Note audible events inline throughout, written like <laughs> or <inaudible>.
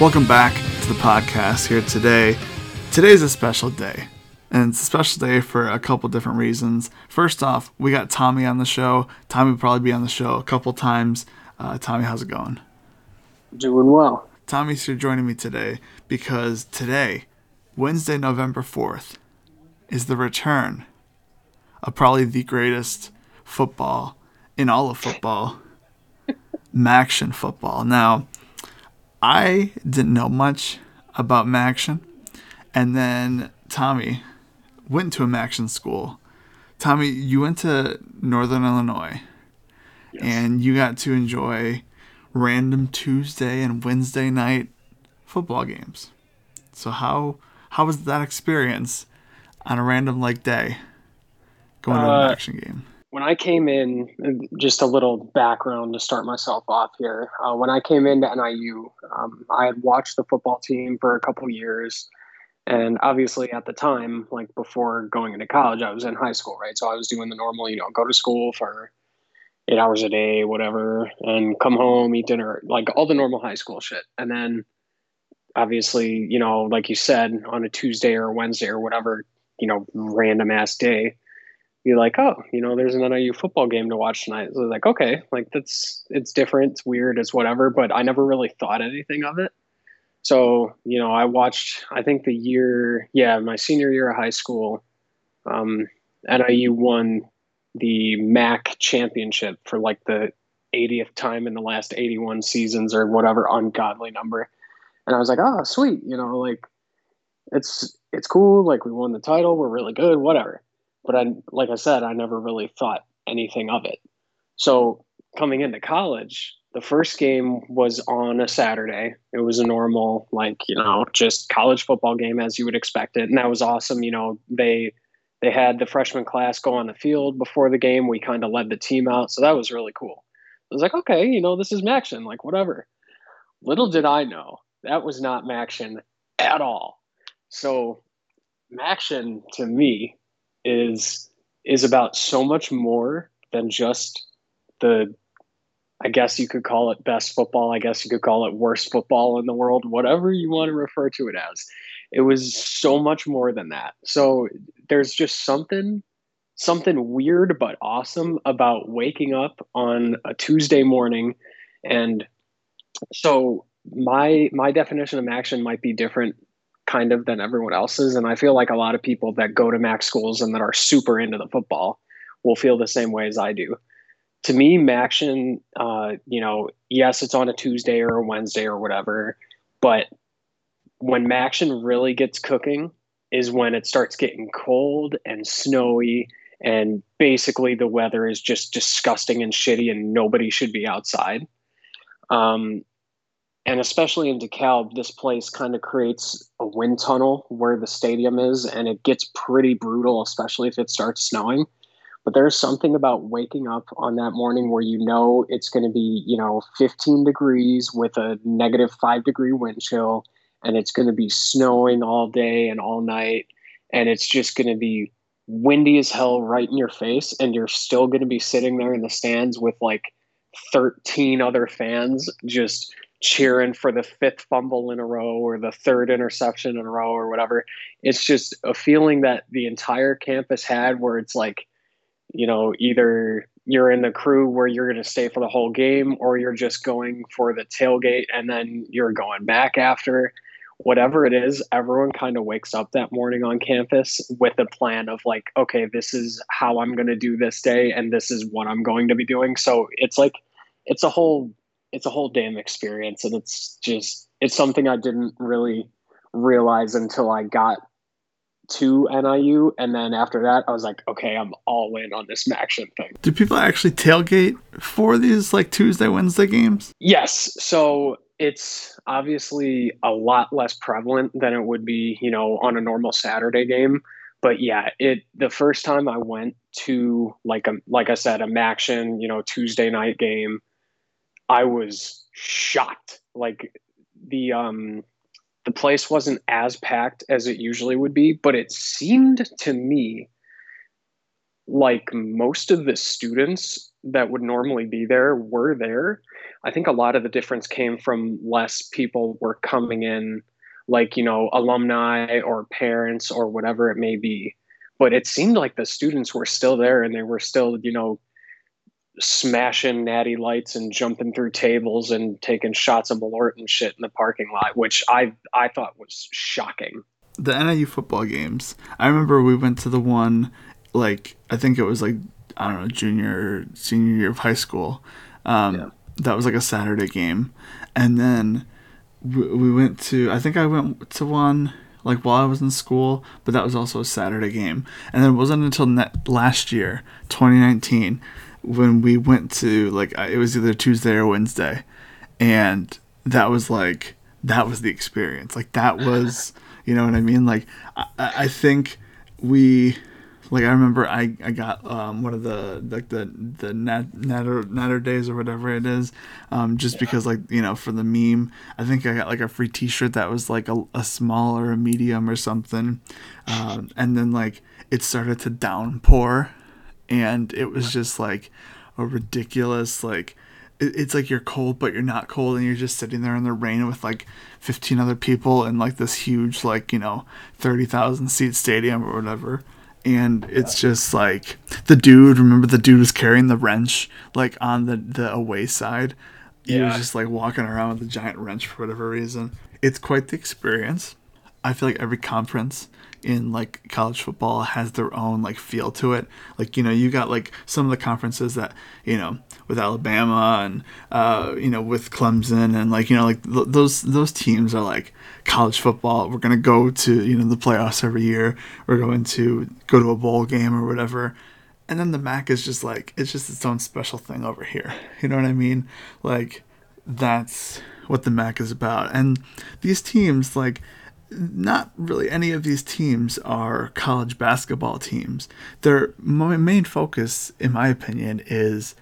Welcome back to the podcast here today. Today's a special day, and it's a special day for a couple different reasons. First off, we got Tommy on the show. Tommy will probably be on the show a couple times. Uh, Tommy, how's it going? Doing well. Tommy's here joining me today because today, Wednesday, November 4th, is the return of probably the greatest football in all of football, <laughs> Maction football. Now, I didn't know much about Maction, and then Tommy went to a Maction school. Tommy, you went to Northern Illinois, yes. and you got to enjoy random Tuesday and Wednesday night football games. So how how was that experience on a random like day going uh, to an action game? When I came in, just a little background to start myself off here. Uh, when I came into NIU, um, I had watched the football team for a couple years. And obviously, at the time, like before going into college, I was in high school, right? So I was doing the normal, you know, go to school for eight hours a day, whatever, and come home, eat dinner, like all the normal high school shit. And then, obviously, you know, like you said, on a Tuesday or a Wednesday or whatever, you know, random ass day, be like, oh, you know, there's an NIU football game to watch tonight. So like, okay, like that's it's different, it's weird, it's whatever, but I never really thought anything of it. So, you know, I watched I think the year, yeah, my senior year of high school, um, NIU won the MAC championship for like the 80th time in the last 81 seasons or whatever ungodly number. And I was like, oh, sweet, you know, like it's it's cool, like we won the title, we're really good, whatever but I, like I said, I never really thought anything of it. So coming into college, the first game was on a Saturday. It was a normal, like you know, just college football game as you would expect it, and that was awesome. You know, they they had the freshman class go on the field before the game. We kind of led the team out, so that was really cool. I was like, okay, you know, this is Maction, like whatever. Little did I know that was not Maction at all. So Maction to me is is about so much more than just the I guess you could call it best football. I guess you could call it worst football in the world, whatever you want to refer to it as. It was so much more than that. So there's just something something weird but awesome about waking up on a Tuesday morning and so my my definition of action might be different kind of than everyone else's. And I feel like a lot of people that go to MAC schools and that are super into the football will feel the same way as I do. To me, Maction, uh, you know, yes, it's on a Tuesday or a Wednesday or whatever, but when Maction really gets cooking is when it starts getting cold and snowy and basically the weather is just disgusting and shitty and nobody should be outside. Um, and especially in DeKalb, this place kind of creates a wind tunnel where the stadium is, and it gets pretty brutal, especially if it starts snowing. But there's something about waking up on that morning where you know it's going to be, you know, 15 degrees with a negative five degree wind chill, and it's going to be snowing all day and all night, and it's just going to be windy as hell right in your face, and you're still going to be sitting there in the stands with like 13 other fans just cheering for the fifth fumble in a row or the third interception in a row or whatever. It's just a feeling that the entire campus had where it's like, you know, either you're in the crew where you're going to stay for the whole game or you're just going for the tailgate and then you're going back after. Whatever it is, everyone kind of wakes up that morning on campus with a plan of like, okay, this is how I'm going to do this day and this is what I'm going to be doing. So it's like, it's a whole it's a whole damn experience and it's just it's something I didn't really realize until I got to NIU and then after that I was like okay I'm all in on this Maction thing. Do people actually tailgate for these like Tuesday Wednesday games? Yes. So it's obviously a lot less prevalent than it would be, you know, on a normal Saturday game. But yeah, it the first time I went to like a like I said, a Maction, you know, Tuesday night game, I was shocked. Like the um the place wasn't as packed as it usually would be, but it seemed to me like most of the students that would normally be there were there. I think a lot of the difference came from less people were coming in, like, you know, alumni or parents or whatever it may be. But it seemed like the students were still there and they were still, you know, smashing natty lights and jumping through tables and taking shots of Malort and shit in the parking lot, which I I thought was shocking. The NIU football games. I remember we went to the one like I think it was like I don't know junior senior year of high school. Um, yeah. That was like a Saturday game, and then we, we went to I think I went to one like while I was in school, but that was also a Saturday game. And then it wasn't until net, last year, 2019, when we went to like it was either Tuesday or Wednesday, and that was like that was the experience. Like that was <sighs> you know what I mean. Like I, I think we like I remember I, I got um, one of the like the the nat, natter natter days or whatever it is, um, just yeah. because like you know for the meme I think I got like a free T-shirt that was like a, a small or a medium or something, um, and then like it started to downpour and it was just like a ridiculous like it's like you're cold but you're not cold and you're just sitting there in the rain with like 15 other people in like this huge like you know 30,000 seat stadium or whatever. And it's just like the dude remember the dude was carrying the wrench like on the the away side? He yeah. was just like walking around with a giant wrench for whatever reason. It's quite the experience. I feel like every conference in like college football has their own like feel to it. Like you know, you got like some of the conferences that you know with Alabama and uh, you know with Clemson and like you know like th- those those teams are like college football. We're gonna go to you know the playoffs every year. We're going to go to a bowl game or whatever. And then the MAC is just like it's just its own special thing over here. You know what I mean? Like that's what the MAC is about. And these teams like not really any of these teams are college basketball teams. Their main focus, in my opinion, is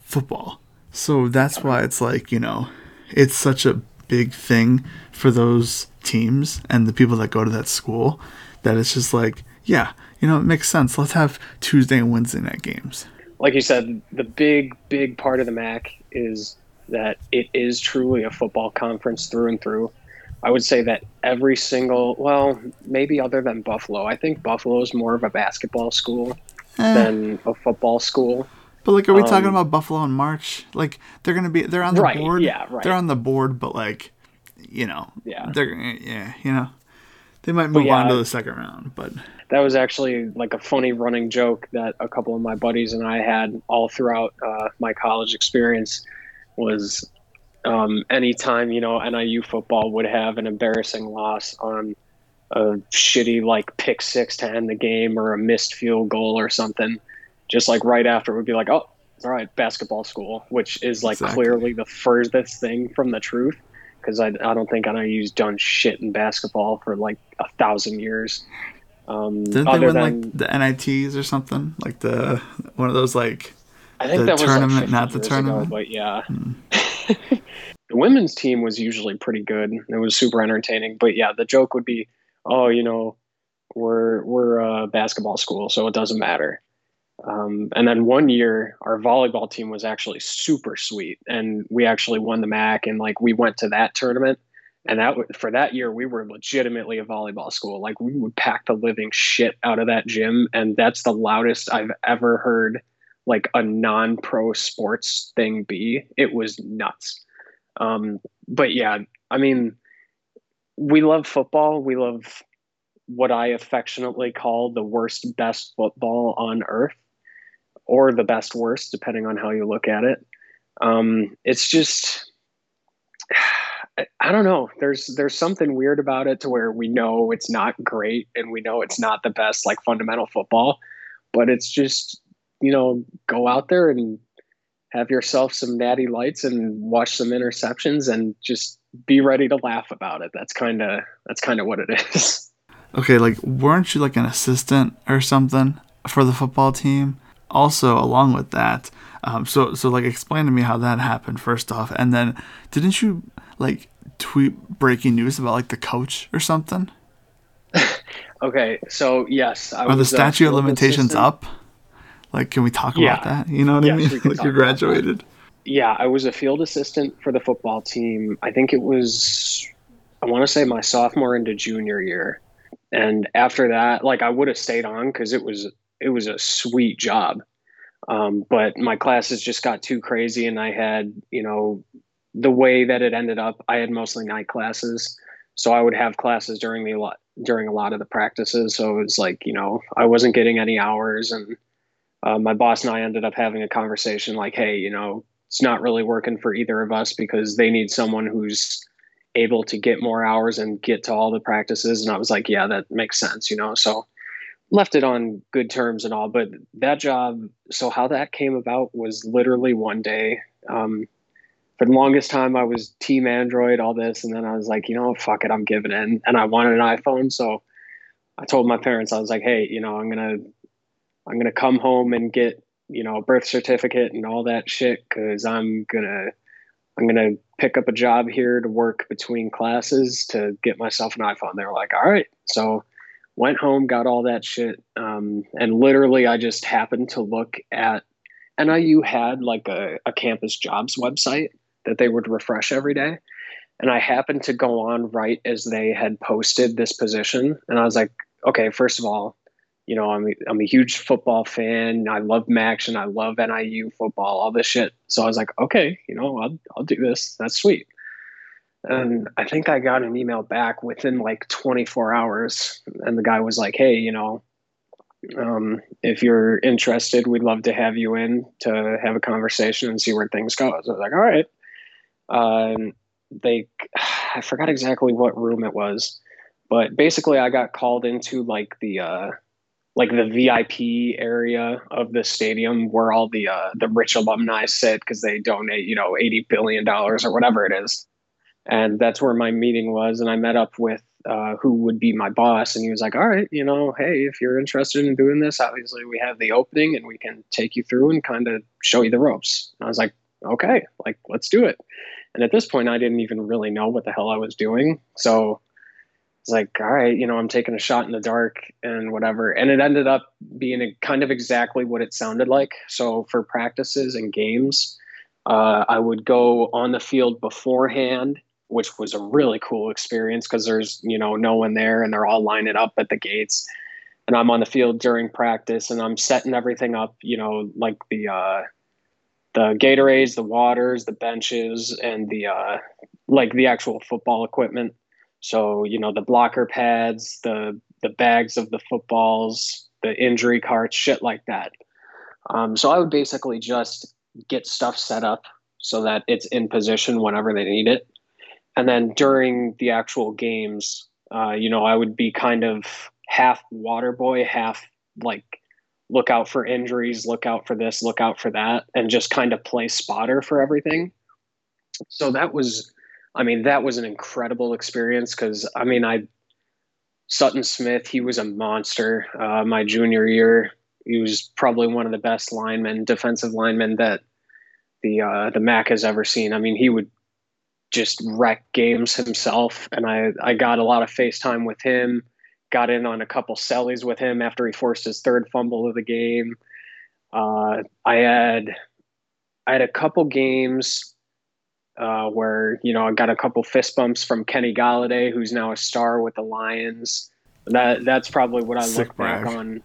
football. So that's why it's like, you know, it's such a big thing for those teams and the people that go to that school that it's just like, yeah, you know, it makes sense. Let's have Tuesday and Wednesday night games. Like you said, the big, big part of the MAC is that it is truly a football conference through and through. I would say that every single, well, maybe other than Buffalo, I think Buffalo is more of a basketball school eh. than a football school. But like, are we um, talking about Buffalo in March? Like, they're gonna be, they're on the right, board. Yeah, right. They're on the board, but like, you know, yeah, they're yeah, you know, they might move yeah, on to the second round. But that was actually like a funny running joke that a couple of my buddies and I had all throughout uh, my college experience. Was um, anytime you know NIU football would have an embarrassing loss on a shitty like pick six to end the game or a missed field goal or something, just like right after it would be like, oh, all right, basketball school, which is like exactly. clearly the furthest thing from the truth because I, I don't think NIU's done shit in basketball for like a thousand years. Um, Didn't they win than, like the NITs or something? Like the one of those like I think the that tournament, was like not the tournament. Ago, but yeah. Hmm. The women's team was usually pretty good. It was super entertaining. But yeah, the joke would be, oh, you know, we're we're a basketball school, so it doesn't matter. Um, and then one year, our volleyball team was actually super sweet, and we actually won the MAC, and like we went to that tournament. And that for that year, we were legitimately a volleyball school. Like we would pack the living shit out of that gym, and that's the loudest I've ever heard like a non-pro sports thing be. It was nuts. Um, but yeah, I mean, we love football. We love what I affectionately call the worst best football on earth, or the best worst, depending on how you look at it. Um, it's just <sighs> I don't know. There's there's something weird about it to where we know it's not great and we know it's not the best like fundamental football, but it's just you know, go out there and have yourself some natty lights and watch some interceptions and just be ready to laugh about it. That's kind of that's kind of what it is. Okay, like weren't you like an assistant or something for the football team? Also, along with that, um, so so like explain to me how that happened first off, and then didn't you like tweet breaking news about like the coach or something? <laughs> okay, so yes, I Are the statute of limitations assistant. up? Like, can we talk Yeah. about that? You know what I mean? <laughs> like, you graduated. Yeah, I was a field assistant for the football team. I think it was, I want to say my sophomore into junior year. And after that, like I would have stayed on because it was it was a sweet job. Um, but my classes just got too crazy, and I had you know the way that it ended up. I had mostly night classes, so I would have classes during the lot during a lot of the practices. So it was like you know I wasn't getting any hours, and uh, my boss and I ended up having a conversation like, hey, you know, it's not really working for either of us because they need someone who's able to get more hours and get to all the practices. And I was like, yeah, that makes sense, you know. So left it on good terms and all. But that job, so how that came about was literally one day. Um, for the longest time, I was team Android, all this, and then I was like, you know, fuck it, I'm giving in, and I wanted an iPhone, so I told my parents, I was like, hey, you know, I'm gonna, I'm gonna come home and get, you know, a birth certificate and all that shit, because I'm gonna, I'm gonna pick up a job here to work between classes to get myself an iPhone. They're like, all right, so went home, got all that shit, um, and literally, I just happened to look at NIU had like a, a campus jobs website that they would refresh every day. And I happened to go on right as they had posted this position. And I was like, okay, first of all, you know, I'm I'm a huge football fan. I love Max and I love NIU football, all this shit. So I was like, okay, you know, I'll, I'll do this. That's sweet. And I think I got an email back within like 24 hours. And the guy was like, hey, you know, um, if you're interested, we'd love to have you in to have a conversation and see where things go. So I was like, all right. Um, they, <sighs> I forgot exactly what room it was, but basically I got called into like the, uh, like the VIP area of the stadium where all the, uh, the rich alumni sit because they donate, you know, $80 billion or whatever it is. And that's where my meeting was. And I met up with uh, who would be my boss. And he was like, all right, you know, hey, if you're interested in doing this, obviously we have the opening and we can take you through and kind of show you the ropes. And I was like, okay, like, let's do it. And at this point, I didn't even really know what the hell I was doing. So it's like, all right, you know, I'm taking a shot in the dark and whatever. And it ended up being kind of exactly what it sounded like. So for practices and games, uh, I would go on the field beforehand which was a really cool experience because there's you know no one there and they're all lining up at the gates and i'm on the field during practice and i'm setting everything up you know like the uh the gatorades the waters the benches and the uh like the actual football equipment so you know the blocker pads the the bags of the footballs the injury carts shit like that um, so i would basically just get stuff set up so that it's in position whenever they need it and then during the actual games, uh, you know, I would be kind of half water boy, half like look out for injuries, look out for this, look out for that, and just kind of play spotter for everything. So that was, I mean, that was an incredible experience because I mean, I Sutton Smith, he was a monster. Uh, my junior year, he was probably one of the best linemen, defensive linemen that the uh, the MAC has ever seen. I mean, he would just wreck games himself. And I, I got a lot of FaceTime with him, got in on a couple sellies with him after he forced his third fumble of the game. Uh, I had I had a couple games uh, where you know I got a couple fist bumps from Kenny Golladay, who's now a star with the Lions. That that's probably what I Sick look back on.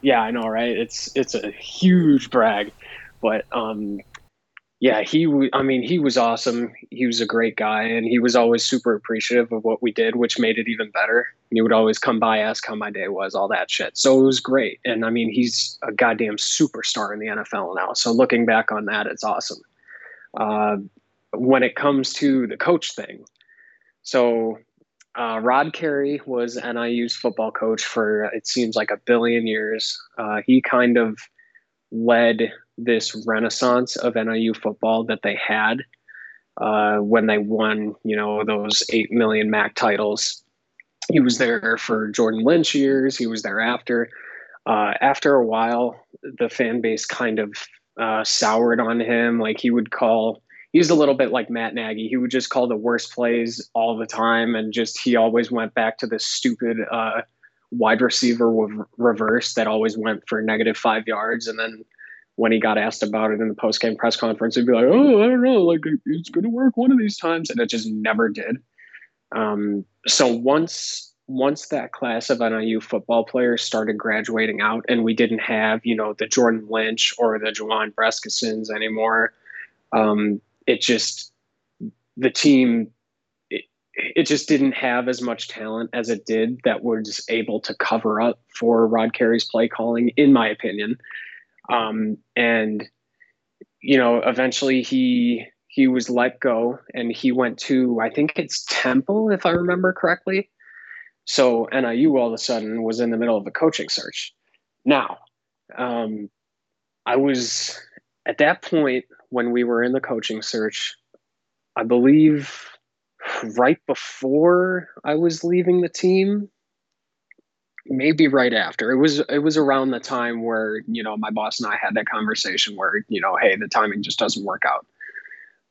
Yeah, I know, right? It's it's a huge brag, but um, yeah, he. w- I mean, he was awesome. He was a great guy, and he was always super appreciative of what we did, which made it even better. He would always come by, ask how my day was, all that shit. So it was great. And I mean, he's a goddamn superstar in the NFL now. So looking back on that, it's awesome. Uh, when it comes to the coach thing, so uh, Rod Carey was NIU's football coach for it seems like a billion years. Uh, he kind of led this renaissance of NIU football that they had uh, when they won, you know, those eight million MAC titles. He was there for Jordan Lynch years. He was there after. Uh, after a while, the fan base kind of uh, soured on him. Like he would call, he was a little bit like Matt Nagy. He would just call the worst plays all the time, and just he always went back to this stupid uh, wide receiver reverse that always went for negative five yards. And then when he got asked about it in the post game press conference, he'd be like, "Oh, I don't know, like it's going to work one of these times," and it just never did. Um, so once once that class of NIU football players started graduating out, and we didn't have you know the Jordan Lynch or the Juwan Brescacins anymore, um, it just the team it, just didn't have as much talent as it did that was able to cover up for Rod Carey's play calling, in my opinion. Um, and you know, eventually he he was let go and he went to I think it's Temple, if I remember correctly. So NIU all of a sudden was in the middle of a coaching search. Now, um, I was at that point when we were in the coaching search. I believe right before I was leaving the team, maybe right after. It was it was around the time where you know my boss and I had that conversation where you know, hey, the timing just doesn't work out.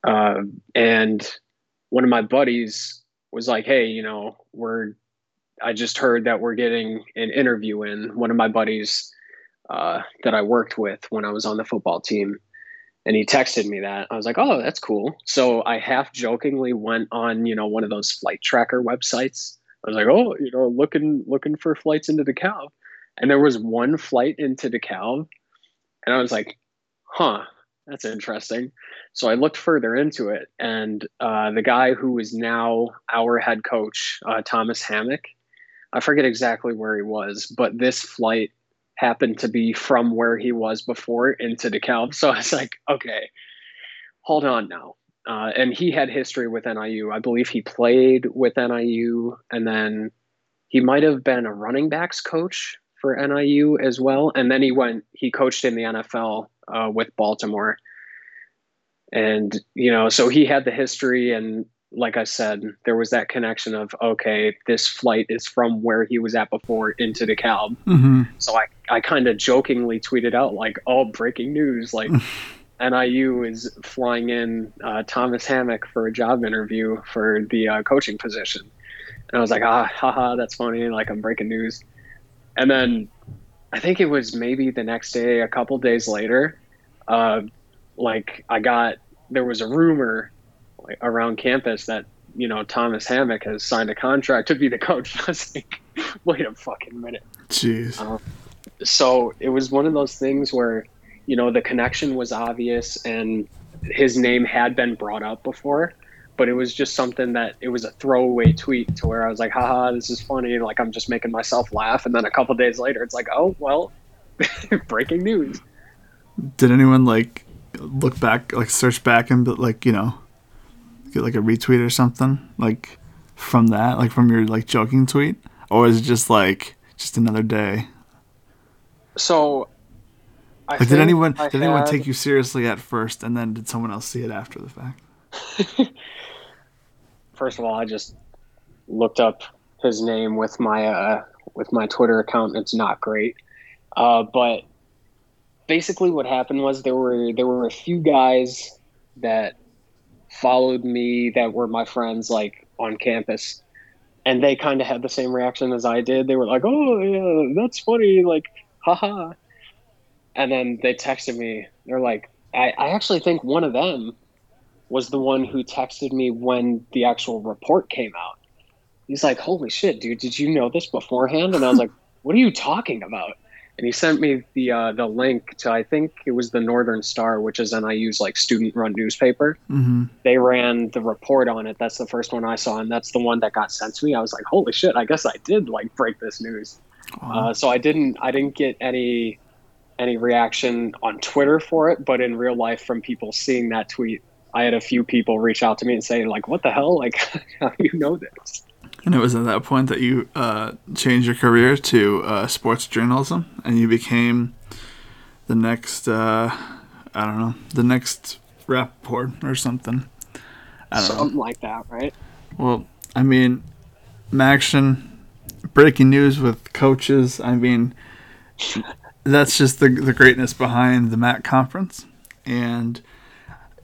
Uh, and one of my buddies was like, hey, you know, we're I just heard that we're getting an interview in. One of my buddies uh, that I worked with when I was on the football team. And he texted me that. I was like, oh, that's cool. So I half jokingly went on, you know, one of those flight tracker websites I was like, oh, you know, looking looking for flights into DeKalb, and there was one flight into DeKalb, and I was like, huh, that's interesting. So I looked further into it, and uh, the guy who is now our head coach, uh, Thomas Hammock, I forget exactly where he was, but this flight happened to be from where he was before into DeKalb. So I was like, okay, hold on now. Uh, and he had history with NIU. I believe he played with NIU, and then he might have been a running backs coach for NIU as well. And then he went, he coached in the NFL uh, with Baltimore. And, you know, so he had the history. And like I said, there was that connection of, okay, this flight is from where he was at before into DeKalb. Mm-hmm. So I, I kind of jokingly tweeted out, like, oh, breaking news. Like, <laughs> NIU is flying in uh, Thomas Hammock for a job interview for the uh, coaching position. And I was like, ah, haha, that's funny. Like, I'm breaking news. And then I think it was maybe the next day, a couple days later, uh, like, I got, there was a rumor like, around campus that, you know, Thomas Hammock has signed a contract to be the coach. <laughs> I was like, wait a fucking minute. Jeez. Um, so it was one of those things where, you know the connection was obvious and his name had been brought up before but it was just something that it was a throwaway tweet to where I was like, haha, this is funny. Like I'm just making myself laugh. And then a couple days later, it's like, oh, well, <laughs> breaking news. Did anyone like look back, like search back and like, you know, get like a retweet or something like from that, like from your like joking tweet? Or is it just like just another day? So I like, did anyone I did had... anyone take you seriously at first, and then did someone else see it after the fact? <laughs> first of all, I just looked up his name with my uh, with my Twitter account. It's not great, uh, but basically, what happened was there were there were a few guys that followed me that were my friends, like on campus, and they kind of had the same reaction as I did. They were like, "Oh yeah, that's funny," like, haha and then they texted me. They're like, I, I actually think one of them was the one who texted me when the actual report came out. He's like, "Holy shit, dude! Did you know this beforehand?" And I was like, <laughs> "What are you talking about?" And he sent me the uh, the link to I think it was the Northern Star, which is NIU's like student run newspaper. Mm-hmm. They ran the report on it. That's the first one I saw, and that's the one that got sent to me. I was like, "Holy shit! I guess I did like break this news." Uh, so I didn't I didn't get any any reaction on Twitter for it, but in real life from people seeing that tweet, I had a few people reach out to me and say like, "What the hell? Like, <laughs> how do you know this?" And it was at that point that you uh, changed your career to uh, sports journalism, and you became the next, uh, I don't know, the next Rapoport or something. Something know. like that, right? Well, I mean, MACtion, breaking news with coaches. I mean, that's just the the greatness behind the MAC conference. And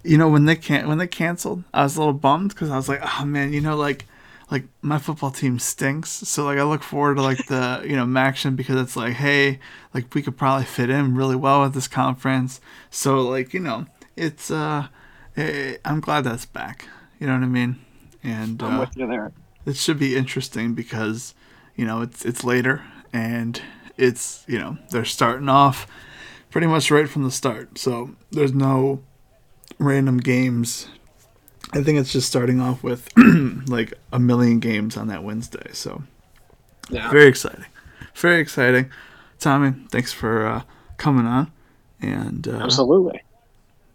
you know when they can when they canceled, I was a little bummed because I was like, oh man, you know like like my football team stinks. So like I look forward to like the <laughs> you know Maction because it's like hey like we could probably fit in really well with this conference. So like you know it's uh eh, I'm glad that's back. You know what I mean? And I'm uh, with you there. it should be interesting because you know it's it's later and it's you know they're starting off pretty much right from the start. So there's no random games. I think it's just starting off with <clears throat> like a million games on that Wednesday. So Yeah. very exciting, very exciting. Tommy, thanks for uh, coming on, and uh, Absolutely.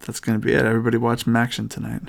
that's gonna be it. Everybody watch Maction tonight.